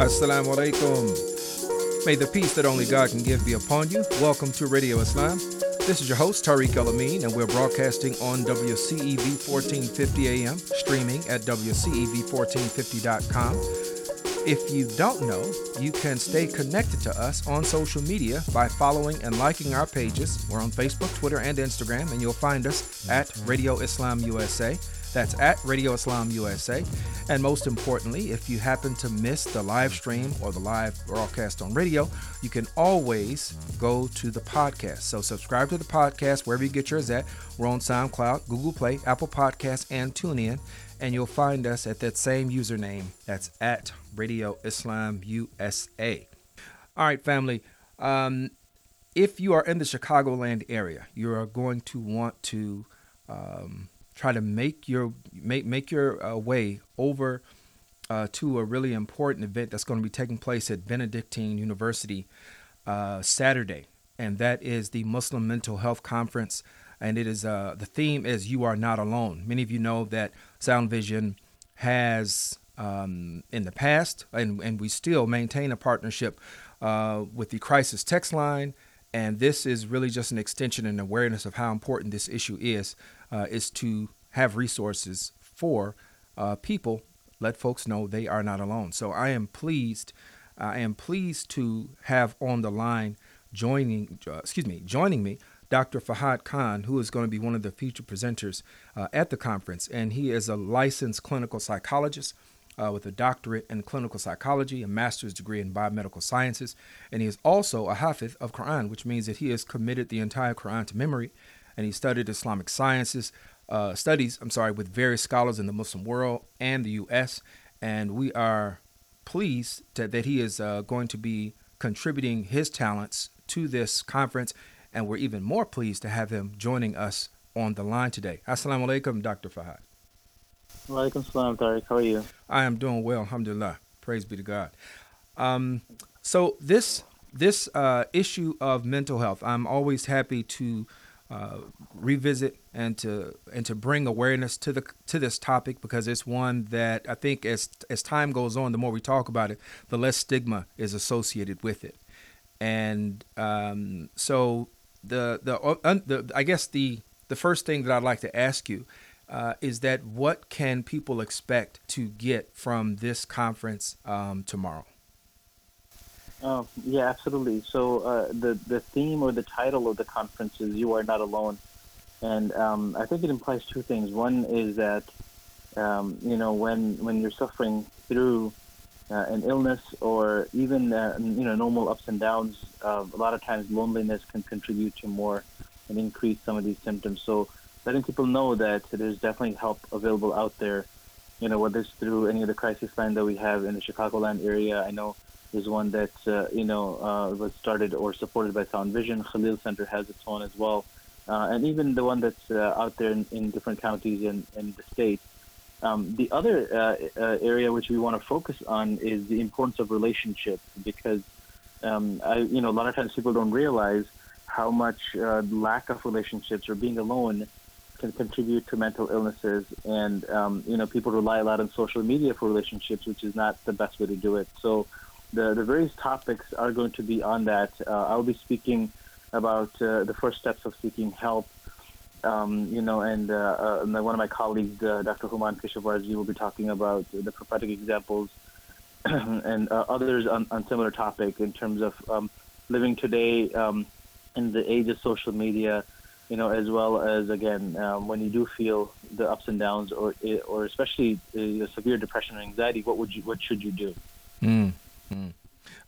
Assalamu alaikum. May the peace that only God can give be upon you. Welcome to Radio Islam. This is your host, Tariq El Amin, and we're broadcasting on WCEV 1450 AM, streaming at WCEV1450.com. If you don't know, you can stay connected to us on social media by following and liking our pages. We're on Facebook, Twitter, and Instagram, and you'll find us at Radio Islam USA. That's at Radio Islam USA. And most importantly, if you happen to miss the live stream or the live broadcast on radio, you can always go to the podcast. So subscribe to the podcast wherever you get yours at. We're on SoundCloud, Google Play, Apple Podcasts, and TuneIn. And you'll find us at that same username. That's at Radio Islam USA. All right, family. Um, if you are in the Chicagoland area, you are going to want to um, try to make your make make your uh, way over uh, to a really important event that's going to be taking place at Benedictine University uh, Saturday, and that is the Muslim Mental Health Conference. And it is uh, the theme is "You Are Not Alone." Many of you know that Sound Vision has um, in the past, and, and we still maintain a partnership uh, with the Crisis Text Line. And this is really just an extension and awareness of how important this issue is uh, is to have resources for uh, people. Let folks know they are not alone. So I am pleased. I am pleased to have on the line joining. Uh, excuse me, joining me. Dr. Fahad Khan, who is going to be one of the featured presenters uh, at the conference, and he is a licensed clinical psychologist uh, with a doctorate in clinical psychology, a master's degree in biomedical sciences, and he is also a hafiz of Quran, which means that he has committed the entire Quran to memory, and he studied Islamic sciences, uh, studies, I'm sorry, with various scholars in the Muslim world and the U.S. And we are pleased to, that he is uh, going to be contributing his talents to this conference. And we're even more pleased to have him joining us on the line today. Assalamu alaikum, Dr. Fahad. Walaikum salam, Tariq. How are you? I am doing well, alhamdulillah. Praise be to God. Um, so this this uh, issue of mental health, I'm always happy to uh, revisit and to and to bring awareness to the to this topic because it's one that I think as as time goes on, the more we talk about it, the less stigma is associated with it, and um, so the the, uh, the I guess the the first thing that I'd like to ask you uh, is that what can people expect to get from this conference um, tomorrow? Uh, yeah, absolutely. So uh, the the theme or the title of the conference is "You Are Not Alone," and um, I think it implies two things. One is that um, you know when when you're suffering through uh, an illness or even uh, you know normal ups and downs, uh, a lot of times loneliness can contribute to more and increase some of these symptoms. So letting people know that there's definitely help available out there. You know whether it's through any of the crisis line that we have in the Chicagoland area. I know is one that uh, you know uh, was started or supported by Sound Vision. Khalil Center has its own as well, uh, and even the one that's out there in, in, different counties in, in the state. Um, the other uh, uh, area which we want to focus on is the importance of relationships, because um, I, you know a lot of times people don't realize how much lack of relationships or being alone can contribute to mental illnesses, and um, you know people rely a lot on social media for relationships, which is not the best way to do it. So the, the various topics are going to be on that. Uh, I'll be speaking about uh, the first steps of seeking help. Um, you know, and, uh, uh one of my colleagues, uh, Dr. Hooman Keshavarzi, will be talking about the prophetic examples and uh, others on, on similar topic in terms of um, living today um, in the age of social media, you know, as well as again um, when you do feel the ups and downs, or or especially uh, severe depression and anxiety, what would you what should you do? Mm. Mm.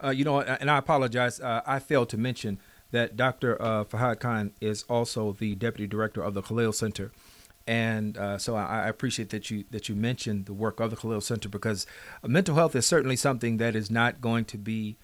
Uh, you know, and I apologize. I failed to mention that Dr. Uh, Fahad Khan is also the deputy director of the Khalil Center, and uh, so I, I, appreciate that you that you mentioned the work of the Khalil Center because mental health is certainly something that is not going to be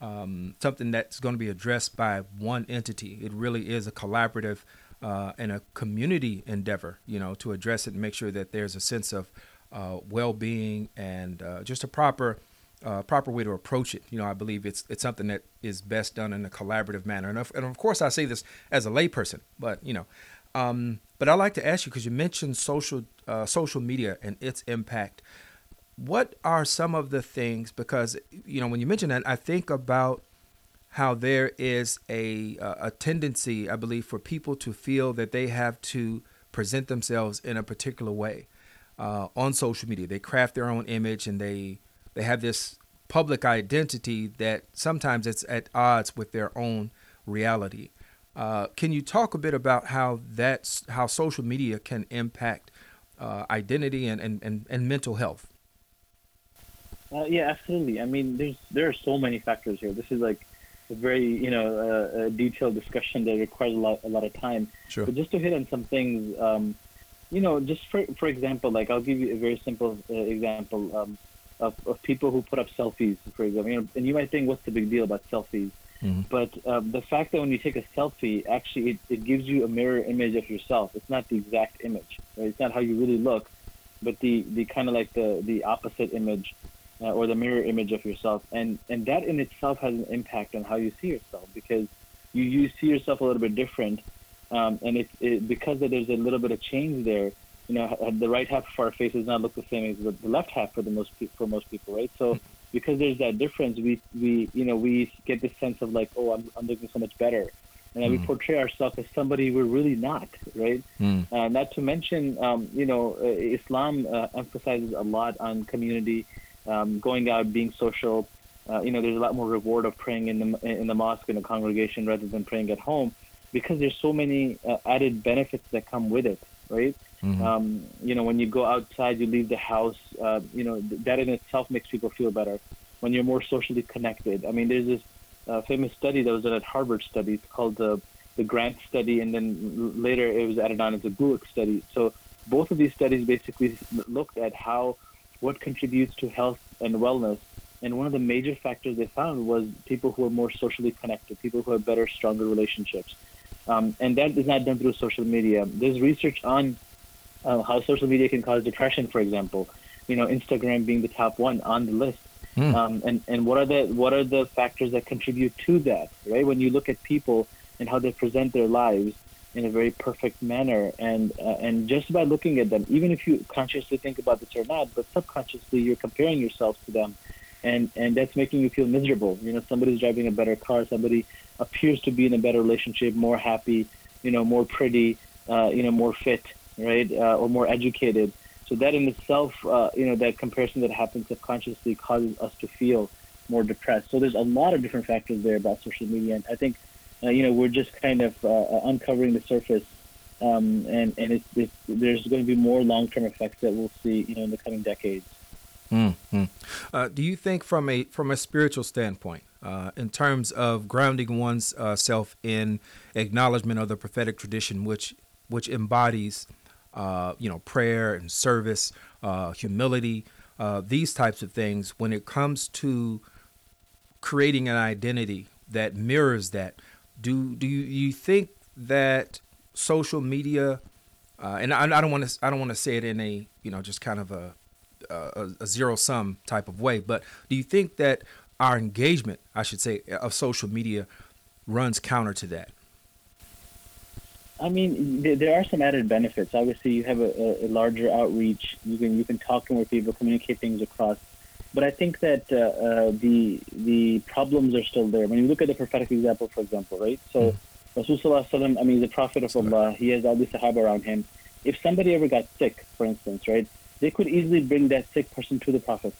um, something that's going to be addressed by one entity. It really is a collaborative uh, and a community endeavor, you know, to address it and make sure that there's a sense of uh, well-being and just a proper uh, proper way to approach it. You know, I believe it's it's something that is best done in a collaborative manner. And of, and of course, I say this as a layperson, but you know, um, but I like to ask you because you mentioned social uh, social media and its impact. What are some of the things? Because you know, when you mention that, I think about how there is a a tendency, I believe, for people to feel that they have to present themselves in a particular way uh, on social media. They craft their own image and they they have this public identity that sometimes it's at odds with their own reality. Uh, can you talk a bit about how that's how social media can impact uh, identity and, and, and, and, mental health? Uh, yeah, absolutely. I mean, there's there are so many factors here. This is like a very you know uh, detailed discussion that requires a lot a lot of time. Sure. But just to hit on some things, um, you know, just for for example, like I'll give you a very simple uh, example. Um, of, of people who put up selfies, for example. You know, and you might think, what's the big deal about selfies? Mm-hmm. But um, the fact that when you take a selfie, actually, it, it gives you a mirror image of yourself. It's not the exact image. Right? It's not how you really look, but the, the kind of like the, the opposite image uh, or the mirror image of yourself. And, and that in itself has an impact on how you see yourself because you, you see yourself a little bit different. Um, and it, it, because there's a little bit of change there, you know, the right half of our face does not look the same as the left half for the most for most people, right? So because there's that difference, we we you know we get this sense of like, oh, I'm I'm looking so much better, and mm. we portray ourselves as somebody we're really not, right? Mm. Uh, not to mention, um, you know, uh, Islam uh, emphasizes a lot on community, um, going out, being social. Uh, you know, there's a lot more reward of praying in the in the mosque in a congregation rather than praying at home, because there's so many uh, added benefits that come with it, right? Mm-hmm. Um, you know, when you go outside, you leave the house. Uh, you know, that in itself makes people feel better. When you're more socially connected. I mean, there's this uh, famous study that was done at Harvard study. It's called the the Grant study, and then later it was added on as a Glueck study. So both of these studies basically looked at how what contributes to health and wellness. And one of the major factors they found was people who are more socially connected, people who have better, stronger relationships. Um, and that is not done through social media. There's research on uh, how social media can cause depression, for example. You know, Instagram being the top one on the list. Mm. Um, and and what are the what are the factors that contribute to that? Right, when you look at people and how they present their lives in a very perfect manner, and uh, and just by looking at them, even if you consciously think about this or not, but subconsciously you're comparing yourself to them, and and that's making you feel miserable. You know, somebody's driving a better car, somebody appears to be in a better relationship, more happy, you know, more pretty, uh, you know, more fit, right, uh, or more educated. So that in itself, uh, you know, that comparison that happens subconsciously causes us to feel more depressed. So there's a lot of different factors there about social media, and I think, uh, you know, we're just kind of uh, uh, uncovering the surface, um, and and it's, it's, there's going to be more long-term effects that we'll see, you know, in the coming decades. Mm-hmm. Do you think, from a from a spiritual standpoint, uh, in terms of grounding one's uh, self in acknowledgement of the prophetic tradition, which which embodies uh, you know, prayer and service, uh, humility, uh, these types of things. When it comes to creating an identity that mirrors that, do do you, you think that social media, uh, and I, I don't want to I don't want to say it in a you know just kind of a, a, a zero sum type of way, but do you think that our engagement, I should say, of social media runs counter to that? I mean, there are some added benefits. Obviously, you have a, a larger outreach. You can you can talk to more people, communicate things across. But I think that uh, uh, the the problems are still there. When you look at the prophetic example, for example, right? So, mm. Rasulullah I mean, the Prophet of Allah, he has all these Sahaba around him. If somebody ever got sick, for instance, right, they could easily bring that sick person to the Prophet,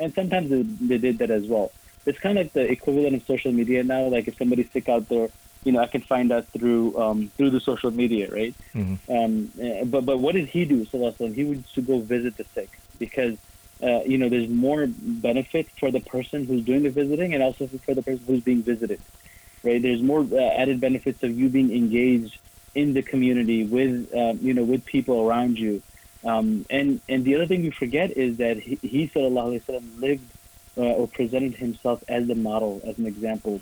and sometimes they, they did that as well. It's kind of like the equivalent of social media now. Like if somebody's sick out there, you know, I can find out through um, through the social media, right? Mm-hmm. Um, eh, but but what did he do? So he would to go visit the sick because uh, you know there's more benefit for the person who's doing the visiting and also for the person who's being visited, right? There's more uh, added benefits of you being engaged in the community with uh, you know with people around you. Um, and and the other thing we forget is that he, he sallallahu lived uh, or presented himself as the model, as an example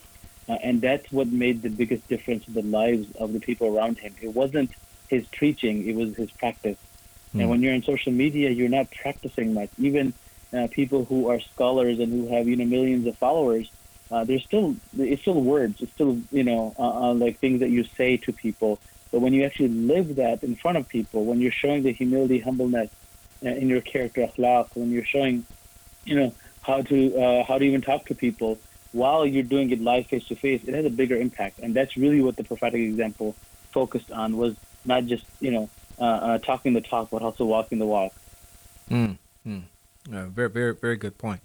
uh, and that's what made the biggest difference in the lives of the people around him. It wasn't his preaching, it was his practice. Mm. And hmm. when you're in social media, you're not practicing much. Even uh, people who are scholars and who have you know millions of followers, uh, there's still it's still words. It's still you know uh, uh, like things that you say to people. But when you actually live that in front of people, when you're showing the humility, humbleness uh, in your character, akhlaq, when you're showing, you know how to uh, how to even talk to people while you're doing it live face to face, it has a bigger impact. And that's really what the prophetic example focused on was not just you know uh, talking the talk, but also walking the walk. Mm, mm. very very very good point.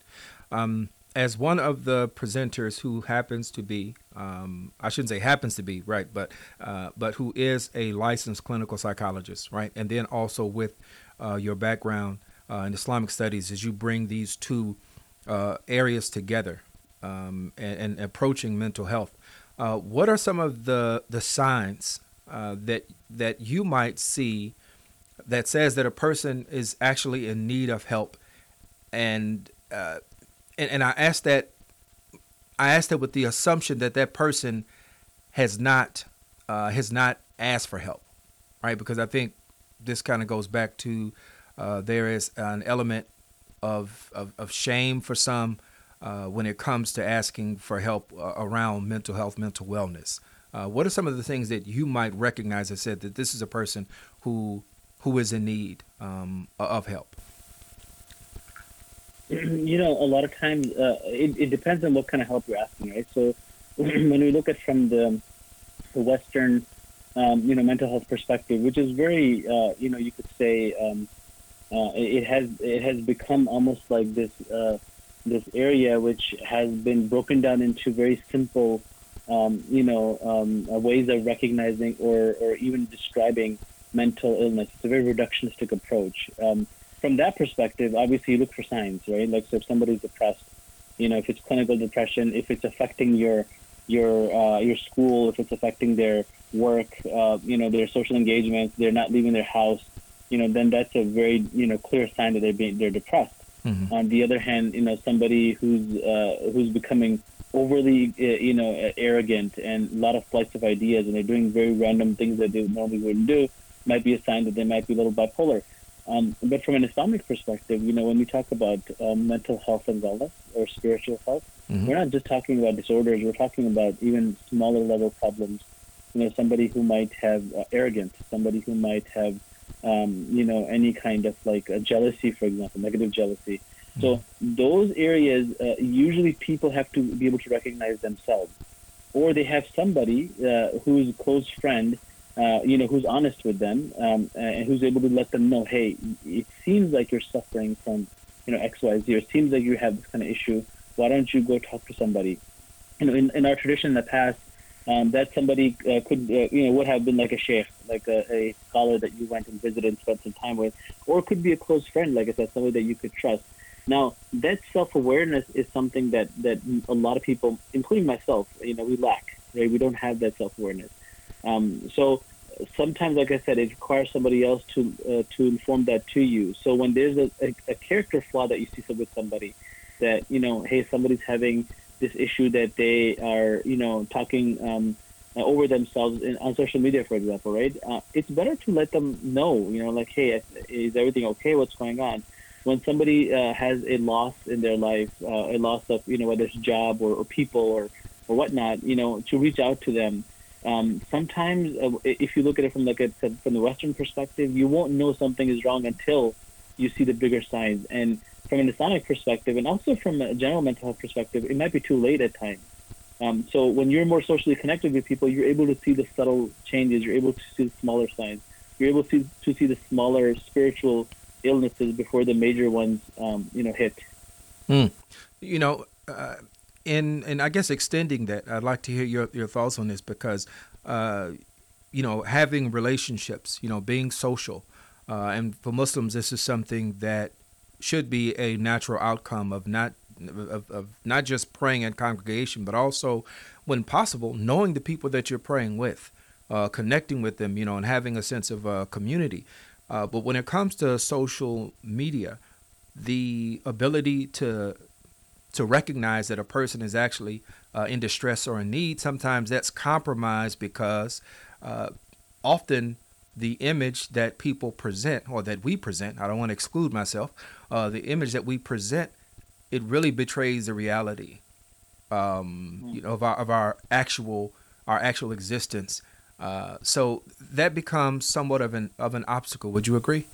Um, as one of the presenters who happens to be, um, I shouldn't say happens to be, right, but uh, but who is a licensed clinical psychologist, right, and then also with uh, your background uh, in Islamic studies, as you bring these two uh, areas together um, and, and, approaching mental health, uh, what are some of the the signs uh, that that you might see that says that a person is actually in need of help and and, and I ask that I ask that with the assumption that that person has not uh, has not asked for help, right? Because I think this kind of goes back to uh, there is an element of, of, of shame for some uh, when it comes to asking for help uh, around mental health, mental wellness. Uh, what are some of the things that you might recognize that said that this is a person who who is in need um, of help? you know, a lot of times uh, it, it depends on what kind of help you're asking, right? So when we look at from the, the Western, um, you know, mental health perspective, which is very, uh, you know, you could say um, uh, it has it has become almost like this uh, this area which has been broken down into very simple, um, you know, um, uh, ways of recognizing or or even describing mental illness. It's a very reductionistic approach. Um, from that perspective, obviously you look for signs, right? Like so if somebody's depressed, you know, if it's clinical depression, if it's affecting your your uh, your school, if it's affecting their work, uh, you know, their social engagements, they're not leaving their house, you know, then that's a very you know clear sign that they're being they're depressed. Mm-hmm. On the other hand, you know, somebody who's uh, who's becoming overly uh, you know arrogant and a lot of flights of ideas, and they're doing very random things that they normally wouldn't do, might be a sign that they might be a little bipolar. Um, but from an Islamic perspective, you know, when we talk about um, mental health and wellness or spiritual health, mm-hmm. we're not just talking about disorders. We're talking about even smaller level problems. You know, somebody who might have uh, arrogance, somebody who might have, um, you know, any kind of like a jealousy, for example, negative jealousy. So those areas, uh, usually people have to be able to recognize themselves, or they have somebody uh, who's a close friend uh, you know, who's honest with them um, and who's able to let them know, hey, it seems like you're suffering from, you know, X, Y, Z, or it seems like you have this kind of issue. Why don't you go talk to somebody? You know, in, in our tradition in the past, um, that somebody uh, could, uh, you know, would have been like a sheikh, like a, a, scholar that you went and visited and spent some time with, or could be a close friend, like I said, somebody that you could trust. Now, that self-awareness is something that, that a lot of people, including myself, you know, we lack, right? We don't have that self-awareness. Um, so sometimes, like I said, it requires somebody else to uh, to inform that to you. So when there's a, a, a, character flaw that you see with somebody, that you know, hey, somebody's having this issue that they are, you know, talking um, over themselves in, on social media, for example, right? Uh, it's better to let them know, you know, like, hey, is everything okay? What's going on? When somebody uh, has a loss in their life, uh, a loss of, you know, whether it's job or, or people or or whatnot, you know, to reach out to them um, sometimes, uh, if you look at it from like a, from the Western perspective, you won't know something is wrong until you see the bigger signs. And from an Islamic perspective, and also from a general mental health perspective, it might be too late at times. Um, so when you're more socially connected with people, you're able to see the subtle changes. You're able to see the smaller signs. You're able to to see the smaller spiritual illnesses before the major ones, um, you know, hit. Mm. You know, uh, and and I guess extending that, I'd like to hear your your thoughts on this because, uh, you know, having relationships, you know, being social, uh, and for Muslims, this is something that should be a natural outcome of not of, of not just praying in congregation, but also, when possible, knowing the people that you're praying with, uh, connecting with them, you know, and having a sense of uh, community. Uh, but when it comes to social media, the ability to to recognize that a person is actually uh, in distress or in need, sometimes that's compromised because uh, often the image that people present or that we present, I don't want to exclude myself, uh, the image that we present, it really betrays the reality, um, you know, of our, of our actual our actual existence. Uh, so that becomes somewhat of an of an obstacle. Would you agree?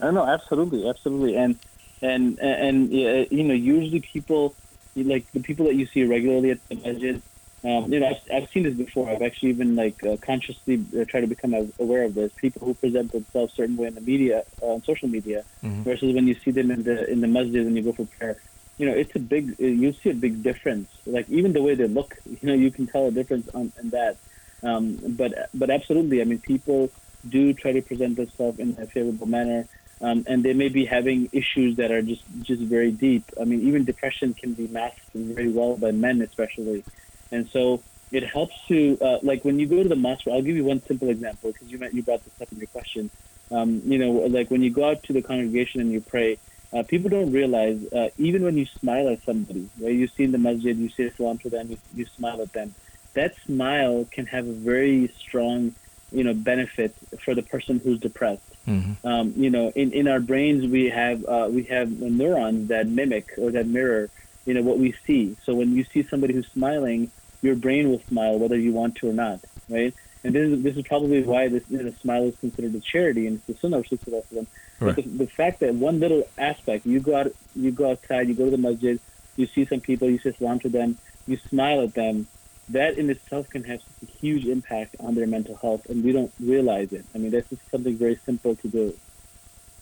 I know, absolutely, absolutely, and and and, and you know, usually people like the people that you see regularly at the masjid um, you know, I've, I've seen this before. I've actually even like uh, consciously uh, tried to become aware of this. People who present themselves certain way in the media, uh, on social media, mm-hmm. versus when you see them in the in the masjid when you go for prayer. You know, it's a big. Uh, you see a big difference. Like even the way they look, you know, you can tell a difference on in that. Um, but but absolutely, I mean, people do try to present themselves in a favorable manner. Um, and they may be having issues that are just just very deep. I mean, even depression can be masked very well by men, especially. And so it helps to uh, like when you go to the mosque. I'll give you one simple example because you you brought this up in your question. Um, you know, like when you go out to the congregation and you pray, uh, people don't realize uh, even when you smile at somebody, right? You see in the masjid, you say salam to them, you, you smile at them. That smile can have a very strong, you know, benefit for the person who's depressed. Mm-hmm. Um, you know, in, in our brains we have uh, we have neurons that mimic or that mirror you know what we see. So when you see somebody who's smiling, your brain will smile whether you want to or not, right? And this is, this is probably why this you know, smile is considered a charity and it's the sunnah of them. Right. The, the fact that one little aspect, you go out, you go outside, you go to the masjid, you see some people, you say salam to them, you smile at them, that in itself can have a huge impact on their mental health, and we don't realize it. I mean, that's just something very simple to do.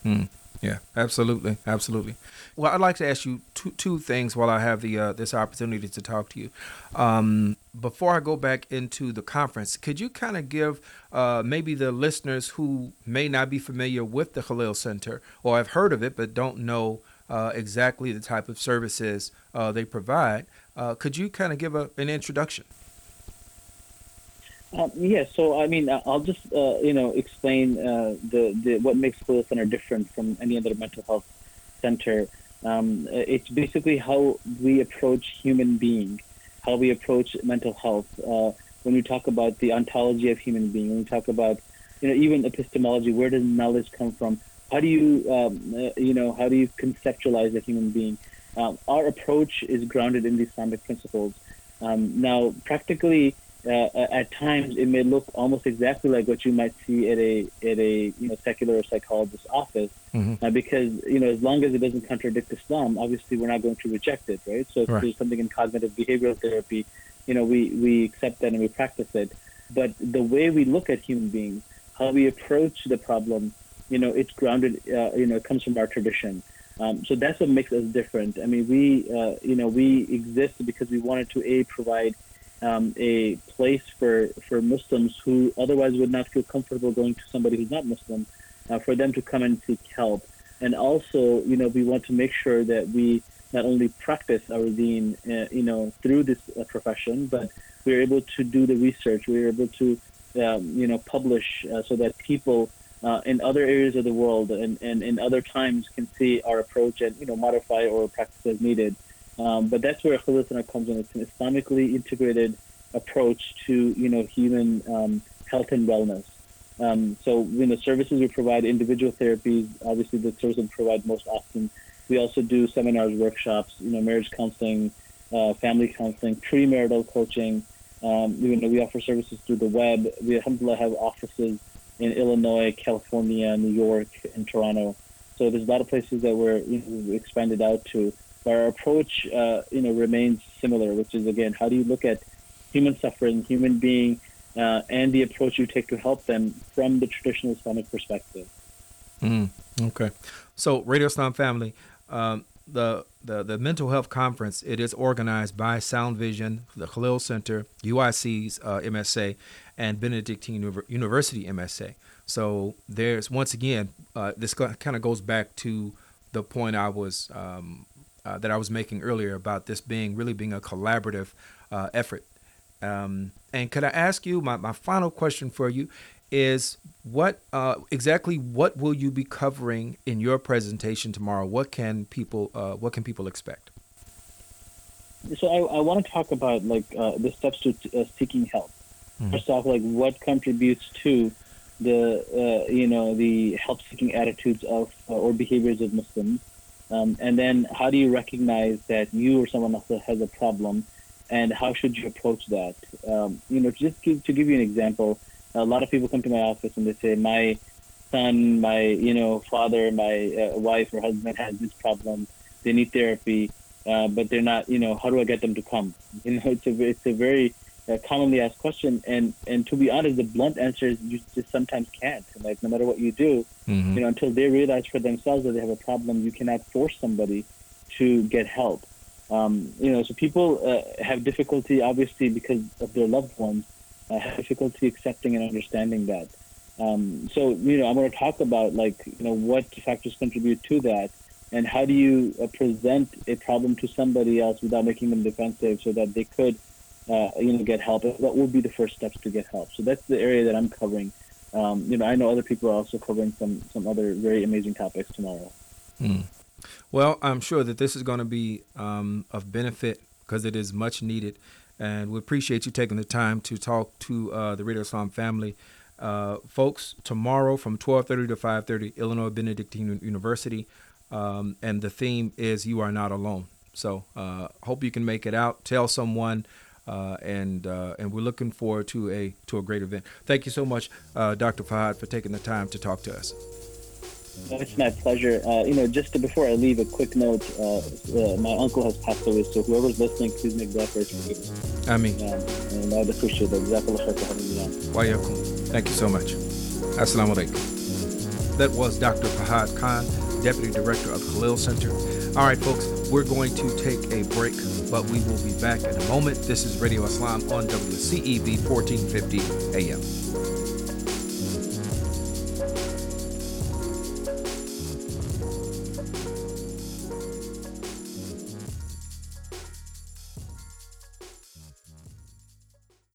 Hmm. Yeah, absolutely, absolutely. Well, I'd like to ask you two two things while I have the uh, this opportunity to talk to you. Um, before I go back into the conference, could you kind of give uh, maybe the listeners who may not be familiar with the Khalil Center or have heard of it but don't know uh, exactly the type of services uh, they provide, uh, could you kind of give a, an introduction? Um, yeah, so I mean, I'll just uh, you know explain uh, the, the what makes Khalil Center different from any other mental health center. Um, it's basically how we approach human being, how we approach mental health. Uh, when we talk about the ontology of human being, when we talk about you know even epistemology, where does knowledge come from? How do you um, uh, you know how do you conceptualize a human being? Um, our approach is grounded in the Islamic principles. Um, now, practically uh, at times it may look almost exactly like what you might see at a at a you know secular psychologist's office, mm-hmm. uh, because you know as long as it doesn't contradict Islam, obviously we're not going to reject it, right? So if right. there's something in cognitive behavioral therapy, you know we we accept that and we practice it. But the way we look at human beings, how we approach the problem, you know, it's grounded. Uh, you know, it comes from our tradition. Um, so that's what makes us different. I mean, we uh, you know we exist because we wanted to a provide um, a place for, for Muslims who otherwise would not feel comfortable going to somebody who's not Muslim, uh, for them to come and seek help. And also, you know, we want to make sure that we not only practice our deen, uh, you know, through this uh, profession, but we're able to do the research. We're able to, um, you know, publish uh, so that people uh, in other areas of the world and, and in other times can see our approach and, you know, modify or practice as needed. Um, but that's where Khalil comes in. It's an Islamically integrated approach to you know human um, health and wellness. Um, so you know services we provide individual therapies. Obviously, the service we provide most often. We also do seminars, workshops, you know, marriage counseling, uh, family counseling, premarital coaching. Um, you know, we offer services through the web. We alhamdulillah have offices in Illinois, California, New York, and Toronto. So there's a lot of places that we're you know, expanded out to our approach, uh, you know, remains similar, which is again, how do you look at human suffering, human being, uh, and the approach you take to help them from the traditional Islamic perspective. Mm, okay, so Radio Islam family, um, the, the the mental health conference it is organized by Sound Vision, the Khalil Center, UIC's uh, MSA, and Benedictine University MSA. So there's once again, uh, this kind of goes back to the point I was um, uh, that I was making earlier about this being really being a collaborative uh, effort. Um, and could I ask you my, my final question for you is what uh, exactly what will you be covering in your presentation tomorrow? What can people uh, what can people expect? So I, I want to talk about like uh, the steps to uh, seeking help. Mm-hmm. First off, like what contributes to the uh, you know the help-seeking attitudes of uh, or behaviors of Muslims, um, and then how do you recognize that you or someone else has a problem, and how should you approach that? Um, you know, just to give you an example, a lot of people come to my office and they say my son, my you know father, my uh, wife or husband has this problem. They need therapy, uh, but they're not. You know, how do I get them to come? You know, it's a it's a very commonly asked question, and and to be honest, the blunt answer is you just sometimes can't. Like no matter what you do, mm-hmm. you know, until they realize for themselves that they have a problem, you cannot force somebody to get help. Um, you know, so people uh, have difficulty, obviously, because of their loved ones, uh, have difficulty accepting and understanding that. Um, so, you know, I'm going to talk about like, you know, what factors contribute to that, and how do you uh, present a problem to somebody else without making them defensive, so that they could uh, you know, get help. What would be the first steps to get help? So that's the area that I'm covering. Um, you know, I know other people are also covering some some other very amazing topics tomorrow. Mm. Well, I'm sure that this is going to be um, of benefit because it is much needed, and we appreciate you taking the time to talk to uh, the Radio Islam family. Uh, folks, tomorrow from 12:30 to 5:30, Illinois Benedictine University, um, and the theme is "You Are Not Alone." So, uh, hope you can make it out. Tell someone uh, and uh, and we're looking forward to a to a great event. Thank you so much, uh, Dr. Fahad, for taking the time to talk to us. It's my pleasure. Uh, you know, just to, before I leave, a quick note. Uh, uh, my uncle has passed away, so whoever's listening, please make that first I mean, um, and I'd appreciate that. Thank you so much. Assalamu alaikum. That was Dr. Fahad Khan, Deputy Director of Khalil Center. All right, folks, we're going to take a break but we will be back in a moment. This is Radio Islam on WCEV 1450 AM.